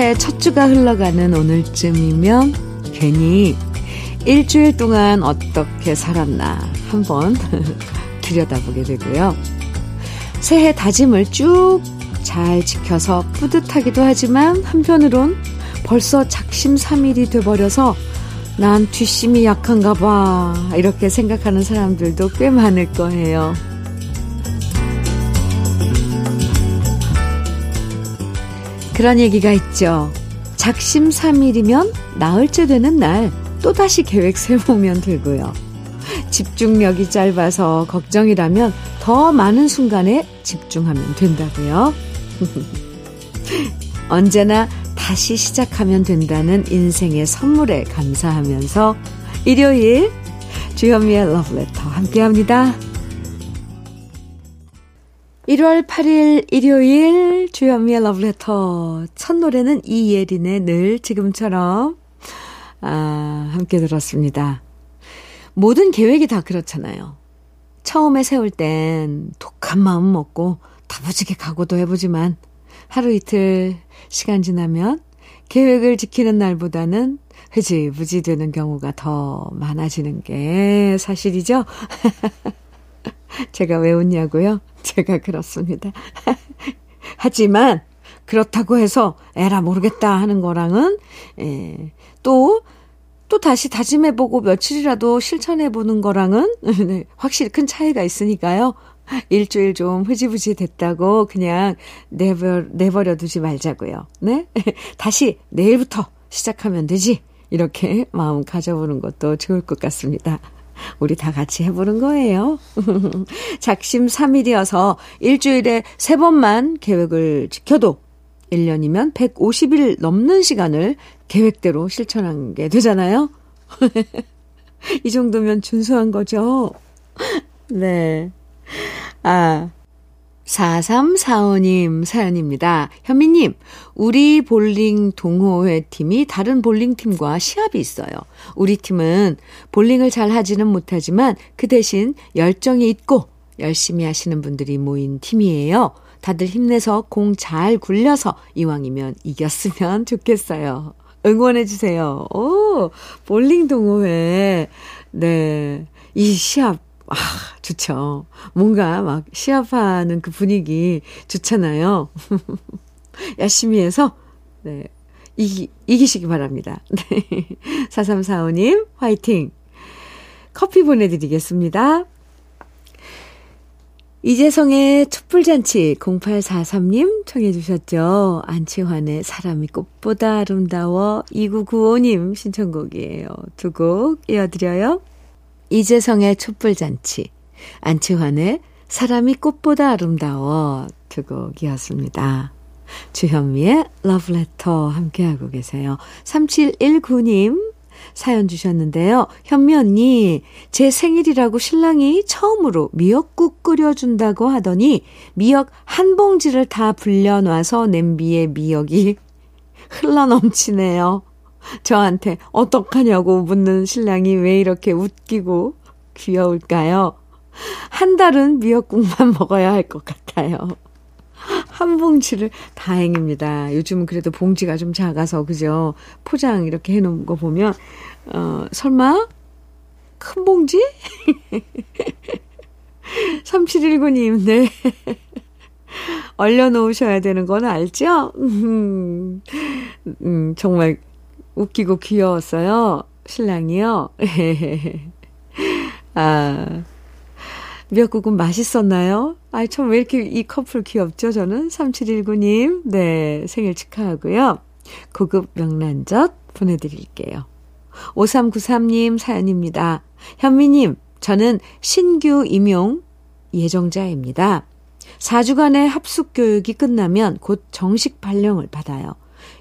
새해 첫 주가 흘러가는 오늘쯤이면 괜히 일주일 동안 어떻게 살았나 한번 들여다보게 되고요. 새해 다짐을 쭉 잘 지켜서 뿌듯하기도 하지만 한편으론 벌써 작심삼일이 돼버려서 난 뒷심이 약한가 봐 이렇게 생각하는 사람들도 꽤 많을 거예요. 그런 얘기가 있죠. 작심삼일이면 나흘째 되는 날 또다시 계획 세우면 되고요. 집중력이 짧아서 걱정이라면 더 많은 순간에 집중하면 된다고요. 언제나 다시 시작하면 된다는 인생의 선물에 감사하면서 일요일 주현미의 러브레터 함께합니다. 1월 8일 일요일 주현미의 러브레터 첫 노래는 이예린의 늘 지금처럼 아, 함께 들었습니다. 모든 계획이 다 그렇잖아요. 처음에 세울 땐 독한 마음 먹고 다부지게 각오도 해보지만 하루 이틀 시간 지나면 계획을 지키는 날보다는 흐지부지 되는 경우가 더 많아지는 게 사실이죠. 제가 왜 웃냐고요? 제가 그렇습니다. 하지만 그렇다고 해서 에라 모르겠다 하는 거랑은 예, 또, 또 다시 다짐해보고 며칠이라도 실천해보는 거랑은 네, 확실히 큰 차이가 있으니까요. 일주일 좀 흐지부지 됐다고 그냥 내버, 내버려 두지 말자고요. 네? 다시 내일부터 시작하면 되지. 이렇게 마음 가져보는 것도 좋을 것 같습니다. 우리 다 같이 해보는 거예요. 작심 3일이어서 일주일에 3번만 계획을 지켜도 1년이면 150일 넘는 시간을 계획대로 실천한 게 되잖아요. 이 정도면 준수한 거죠. 네. 아, 4345님 사연입니다. 현미님, 우리 볼링 동호회 팀이 다른 볼링 팀과 시합이 있어요. 우리 팀은 볼링을 잘 하지는 못하지만 그 대신 열정이 있고 열심히 하시는 분들이 모인 팀이에요. 다들 힘내서 공 잘 굴려서 이왕이면 이겼으면 좋겠어요. 응원해주세요. 오, 볼링 동호회. 네. 이 시합 아, 좋죠. 뭔가 막 시합하는 그 분위기 좋잖아요. 열심히 해서, 네, 이기, 이기시기 바랍니다. 네. 4345님, 화이팅! 커피 보내드리겠습니다. 이재성의 촛불잔치 0843님 청해 주셨죠. 안치환의 사람이 꽃보다 아름다워 2995님 신청곡이에요. 두 곡 이어드려요. 이재성의 촛불잔치, 안치환의 사람이 꽃보다 아름다워 두 곡이었습니다. 주현미의 러브레터 함께하고 계세요. 3719님 사연 주셨는데요. 현미 언니, 제 생일이라고 신랑이 처음으로 미역국 끓여준다고 하더니 미역 한 봉지를 다 불려놔서 냄비에 미역이 흘러넘치네요. 저한테 어떡하냐고 묻는 신랑이 왜 이렇게 웃기고 귀여울까요? 한 달은 미역국만 먹어야 할 것 같아요. 한 봉지를 다행입니다. 요즘은 그래도 봉지가 좀 작아서 그죠? 포장 이렇게 해놓은 거 보면 어 설마 큰 봉지? 3719님, 네. 얼려놓으셔야 되는 건 알죠? 음, 음, 정말 웃기고 귀여웠어요. 신랑이요. 아, 미역국은 맛있었나요? 아이, 참, 왜 이렇게 이 커플 귀엽죠, 저는? 3719님, 네, 생일 축하하고요. 고급 명란젓 보내드릴게요. 5393님 사연입니다. 현미님, 저는 신규 임용 예정자입니다. 4주간의 합숙 교육이 끝나면 곧 정식 발령을 받아요.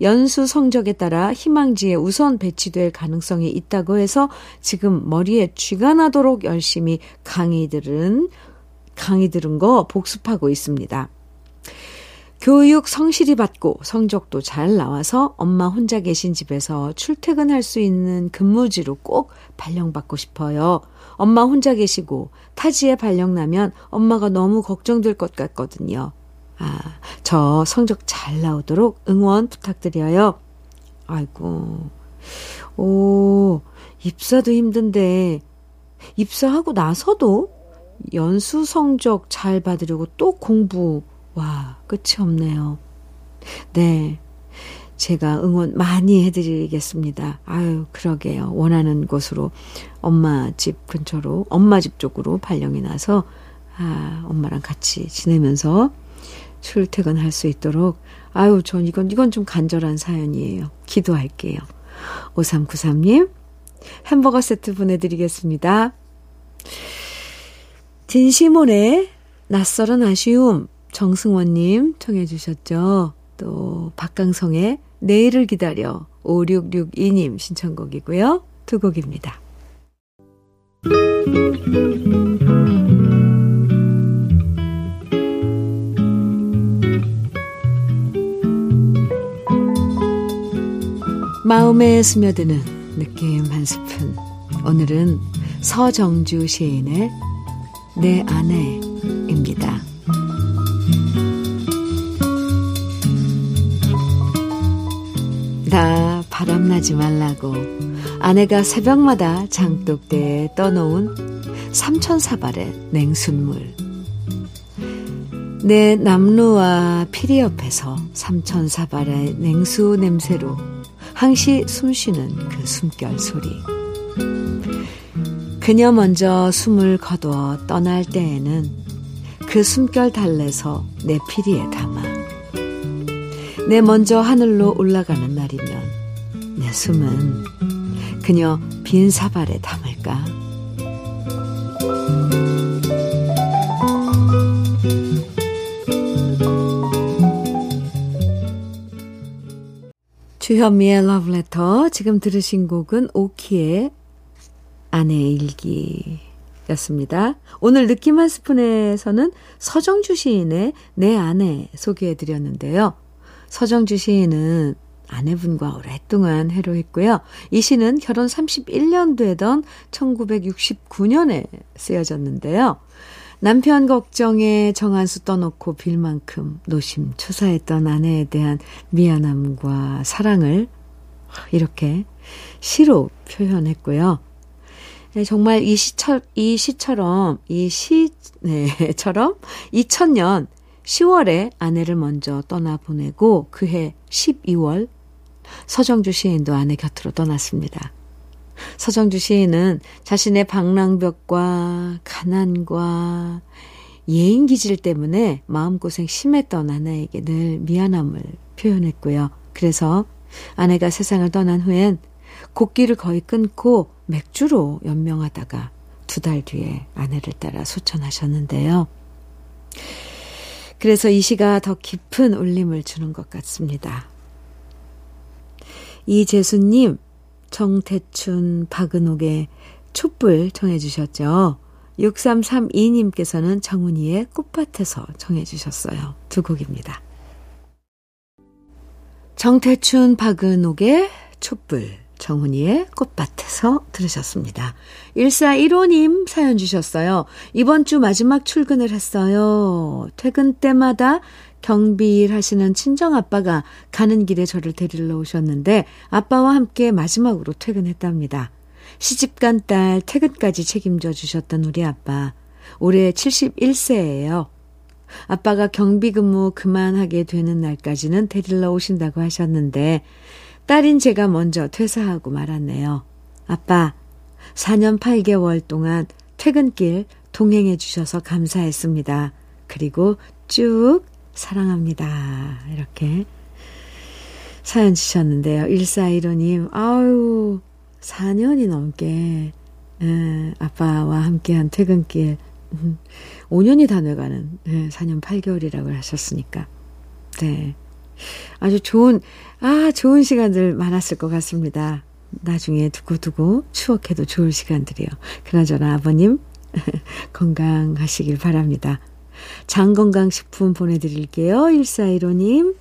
연수 성적에 따라 희망지에 우선 배치될 가능성이 있다고 해서 지금 머리에 쥐가 나도록 열심히 강의 들은, 강의 들은 거 복습하고 있습니다. 교육 성실히 받고 성적도 잘 나와서 엄마 혼자 계신 집에서 출퇴근할 수 있는 근무지로 꼭 발령받고 싶어요. 엄마 혼자 계시고 타지에 발령 나면 엄마가 너무 걱정될 것 같거든요. 아, 저 성적 잘 나오도록 응원 부탁드려요. 아이고, 오, 입사도 힘든데, 입사하고 나서도 연수 성적 잘 받으려고 또 공부, 와, 끝이 없네요. 네. 제가 응원 많이 해드리겠습니다. 아유, 그러게요. 원하는 곳으로 엄마 집 근처로, 엄마 집 쪽으로 발령이 나서, 아, 엄마랑 같이 지내면서 출퇴근할 수 있도록, 아유, 전 이건, 이건 좀 간절한 사연이에요. 기도할게요. 5393님, 햄버거 세트 보내드리겠습니다. 진시몬의 낯설은 아쉬움, 정승원님 청해 주셨죠. 또, 박강성의 내일을 기다려, 5662님 신청곡이고요. 두 곡입니다. 마음에 스며드는 느낌 한 스푼. 오늘은 서정주 시인의 내 아내입니다. 다 바람나지 말라고 아내가 새벽마다 장독대에 떠놓은 삼천사발의 냉순물. 내 남루와 피리 옆에서 삼천사발의 냉수 냄새로 항시 숨쉬는 그 숨결 소리. 그녀 먼저 숨을 거두어 떠날 때에는 그 숨결 달래서 내 피리에 담아. 내 먼저 하늘로 올라가는 날이면 내 숨은 그녀 빈 사발에 담을까? 주현미의 러브레터. 지금 들으신 곡은 오키의 아내의 일기였습니다. 오늘 느낌 한 스푼에서는 서정주 시인의 내 아내 소개해 드렸는데요. 서정주 시인은 아내분과 오랫동안 해로했고요. 이 시는 결혼 31년 되던 1969년에 쓰여졌는데요. 남편 걱정에 정한수 떠놓고 빌 만큼 노심초사했던 아내에 대한 미안함과 사랑을 이렇게 시로 표현했고요. 네, 정말 이 시처, 이 시처럼, 이 시처럼 2000년 10월에 아내를 먼저 떠나 보내고 그해 12월 서정주 시인도 아내 곁으로 떠났습니다. 서정주 시인은 자신의 방랑벽과 가난과 예인 기질 때문에 마음고생 심했던 아내에게 늘 미안함을 표현했고요. 그래서 아내가 세상을 떠난 후엔 곡기를 거의 끊고 맥주로 연명하다가 두 달 뒤에 아내를 따라 소천하셨는데요. 그래서 이 시가 더 깊은 울림을 주는 것 같습니다. 이재수님, 정태춘, 박은옥의 촛불 청해 주셨죠. 6332님께서는 정훈이의 꽃밭에서 청해 주셨어요. 두 곡입니다. 정태춘, 박은옥의 촛불, 정훈이의 꽃밭에서 들으셨습니다. 1415님 사연 주셨어요. 이번 주 마지막 출근을 했어요. 퇴근 때마다 경비일 하시는 친정 아빠가 가는 길에 저를 데리러 오셨는데 아빠와 함께 마지막으로 퇴근했답니다. 시집간 딸 퇴근까지 책임져 주셨던 우리 아빠. 올해 71세예요. 아빠가 경비 근무 그만하게 되는 날까지는 데리러 오신다고 하셨는데 딸인 제가 먼저 퇴사하고 말았네요. 아빠, 4년 8개월 동안 퇴근길 동행해 주셔서 감사했습니다. 그리고 쭉 사랑합니다. 이렇게 사연 주셨는데요. 1415님, 아유, 4년이 넘게, 에, 아빠와 함께한 퇴근길, 5년이 음, 다 돼가는, 네, 4년 8개월이라고 하셨으니까. 네. 아주 좋은, 아, 좋은 시간들 많았을 것 같습니다. 나중에 두고두고 추억해도 좋을 시간들이요. 그나저나 아버님, 건강하시길 바랍니다. 장건강식품 보내드릴게요. 1415님.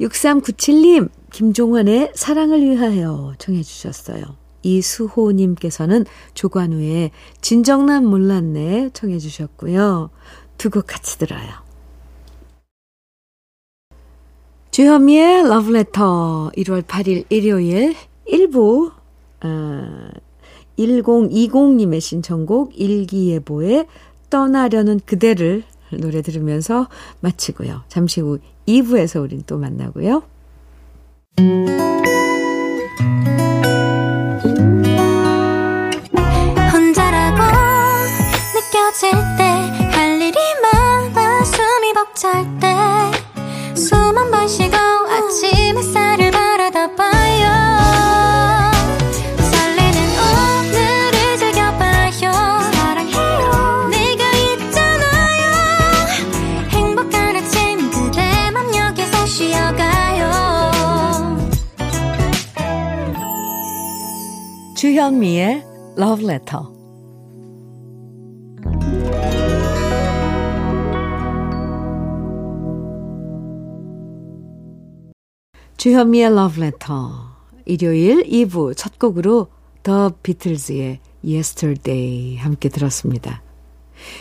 6397님, 김종환의 사랑을 위하여 청해주셨어요. 이수호님께서는 조관우의 진정난 몰랐네 청해주셨고요. 두 곡 같이 들어요. 주현미의 러브레터 1월 8일 일요일 1부 어, 1020님의 신청곡 일기예보의 떠나려는 그대를 노래 들으면서 마치고요. 잠시 후 2부에서 우린 또 만나고요. 혼자라고 느껴질 때 할 일이 많아 숨이 벅찰 때 쉬어가요. 주현미의 Love Letter. 주현미의 Love Letter. 일요일 2부 첫 곡으로 더 비틀즈의 Yesterday 함께 들었습니다.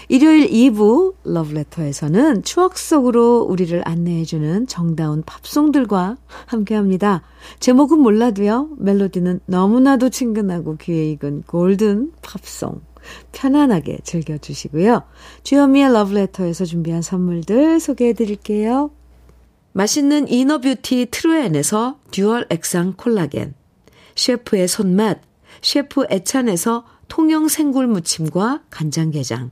일요일 2부 러브레터에서는 추억 속으로 우리를 안내해주는 정다운 팝송들과 함께합니다. 제목은 몰라도요. 멜로디는 너무나도 친근하고 귀에 익은 골든 팝송. 편안하게 즐겨주시고요. 주현미의 러브레터에서 준비한 선물들 소개해드릴게요. 맛있는 이너뷰티 트루엔에서 듀얼 액상 콜라겐, 셰프의 손맛, 셰프 애찬에서 통영 생굴 무침과 간장게장,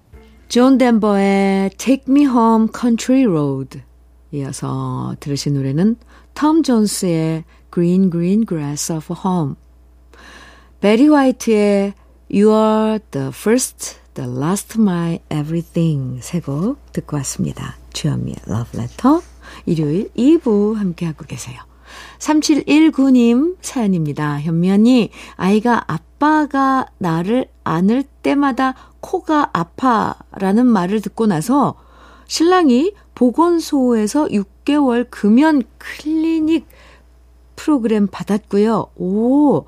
존 덴버의 Take Me Home Country Road 이어서 들으신 노래는 톰 존스의 Green Green Grass of Home 베리 화이트의 You are the first, the last, my everything 세곡 듣고 왔습니다. 주현미의 Love Letter 일요일 2부 함께하고 계세요. 3719님 사연입니다. 현미 언니, 아이가 아빠가 나를 안을 때마다 코가 아파라는 말을 듣고 나서 신랑이 보건소에서 6개월 금연 클리닉 프로그램 받았고요. 오,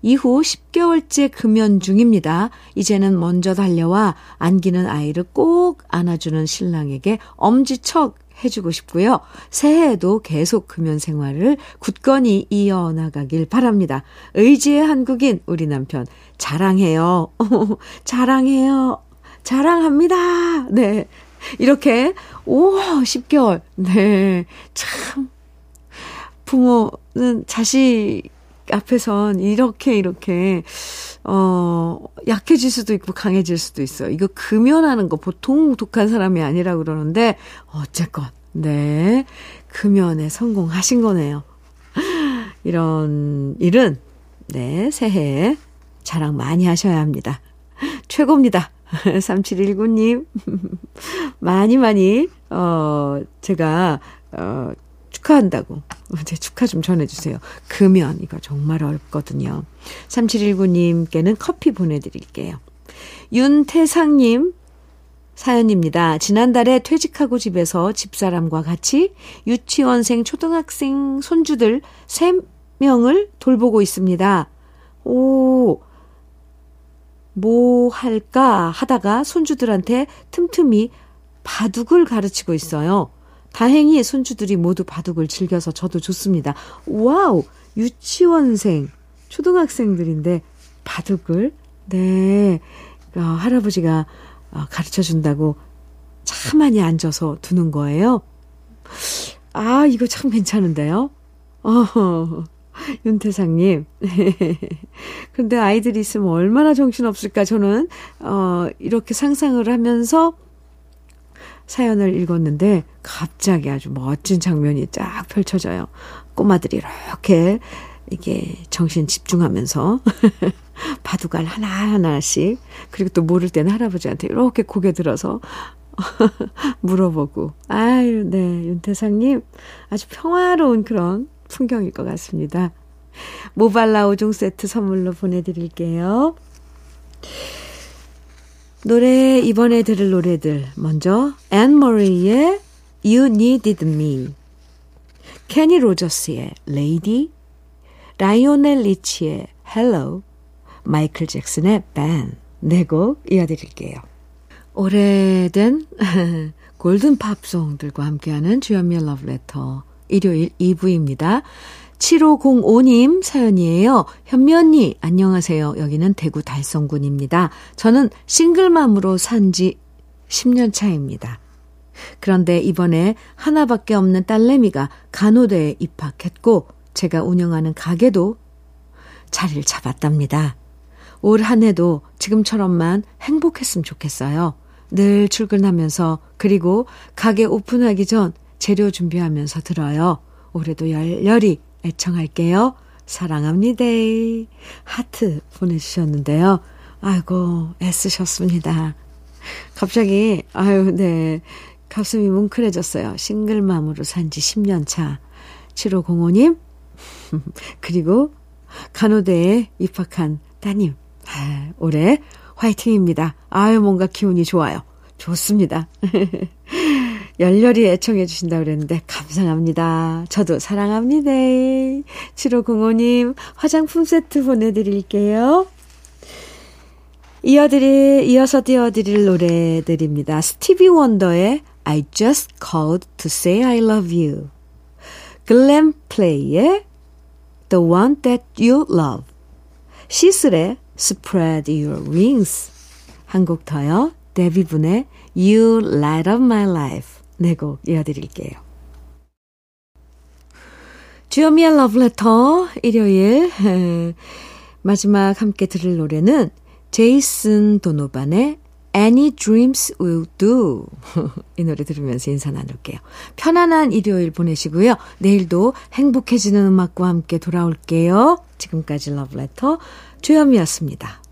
이후 10개월째 금연 중입니다. 이제는 먼저 달려와 안기는 아이를 꼭 안아주는 신랑에게 엄지척 해주고 싶고요. 새해에도 계속 금연 생활을 굳건히 이어나가길 바랍니다. 의지의 한국인 우리 남편 자랑해요. 자랑해요. 자랑합니다. 네. 이렇게 오 10개월. 네. 참 부모는 자식 앞에선 이렇게 이렇게 어 약해질 수도 있고 강해질 수도 있어요. 이거 금연하는 거 보통 독한 사람이 아니라 그러는데 어쨌건 네 금연에 성공하신 거네요. 이런 일은 네 새해에 자랑 많이 하셔야 합니다. 최고입니다. 3719님 많이 많이 어 제가 어 축하한다고. 제 축하 좀 전해주세요. 금연, 이거 정말 어렵거든요. 3719님께는 커피 보내드릴게요. 윤태상님, 사연입니다. 지난달에 퇴직하고 집에서 집사람과 같이 유치원생, 초등학생 손주들 3명을 돌보고 있습니다. 오, 뭐 할까 하다가 손주들한테 틈틈이 바둑을 가르치고 있어요. 다행히 손주들이 모두 바둑을 즐겨서 저도 좋습니다. 와우! 유치원생, 초등학생들인데 바둑을, 네, 어, 할아버지가 어, 가르쳐 준다고 차분히 앉아서 두는 거예요. 아, 이거 참 괜찮은데요? 어, 윤태상님. 근데 아이들이 있으면 얼마나 정신없을까, 저는, 어, 이렇게 상상을 하면서 사연을 읽었는데, 갑자기 아주 멋진 장면이 쫙 펼쳐져요. 꼬마들이 이렇게, 이게 정신 집중하면서, 바둑알 하나하나씩, 그리고 또 모를 때는 할아버지한테 이렇게 고개 들어서, 물어보고. 아유, 네, 윤태상님. 아주 평화로운 그런 풍경일 것 같습니다. 모발라 5종 세트 선물로 보내드릴게요. 노래, 이번에 들을 노래들. 먼저, 앤 머리의 You Needed Me. 케니 로저스의 Lady. 라이오넬 리치의 Hello. 마이클 잭슨의 Ben. 네곡 이어드릴게요. 오래된 골든 팝송들과 함께하는 주현미의 러브레터. 일요일 2부입니다. 7505님 사연이에요. 언니, 안녕하세요. 여기는 대구 달성군입니다. 저는 싱글맘으로 산 지 10년 차입니다. 그런데 이번에 하나밖에 없는 딸내미가 간호대에 입학했고, 제가 운영하는 가게도 자리를 잡았답니다. 올 한 해도 지금처럼만 행복했으면 좋겠어요. 늘 출근하면서, 그리고 가게 오픈하기 전 재료 준비하면서 들어요. 올해도 열렬히 애청할게요. 사랑합니다. 하트 보내주셨는데요. 아이고, 애쓰셨습니다. 갑자기, 아유, 네. 가슴이 뭉클해졌어요. 싱글맘으로 산 지 10년 차. 7505님, 그리고 간호대에 입학한 따님. 아, 올해 화이팅입니다. 아유, 뭔가 기운이 좋아요. 좋습니다. 열렬히 애청해 주신다 그랬는데 감사합니다. 저도 사랑합니다. 7505님 화장품 세트 보내드릴게요. 이어드릴, 이어서 띄워드릴 노래들입니다. 스티비 원더의 I just called to say I love you. 글램 플레이의 The one that you love. 시슬의 Spread your wings. 한 곡 더요. 데뷔분의 You light up my life. 네곡 이어드릴게요. 주요미의 러브레터 일요일 마지막 함께 들을 노래는 제이슨 도노반의 Any Dreams Will Do 이 노래 들으면서 인사 나눌게요. 편안한 일요일 보내시고요. 내일도 행복해지는 음악과 함께 돌아올게요. 지금까지 러브레터 주현미였습니다.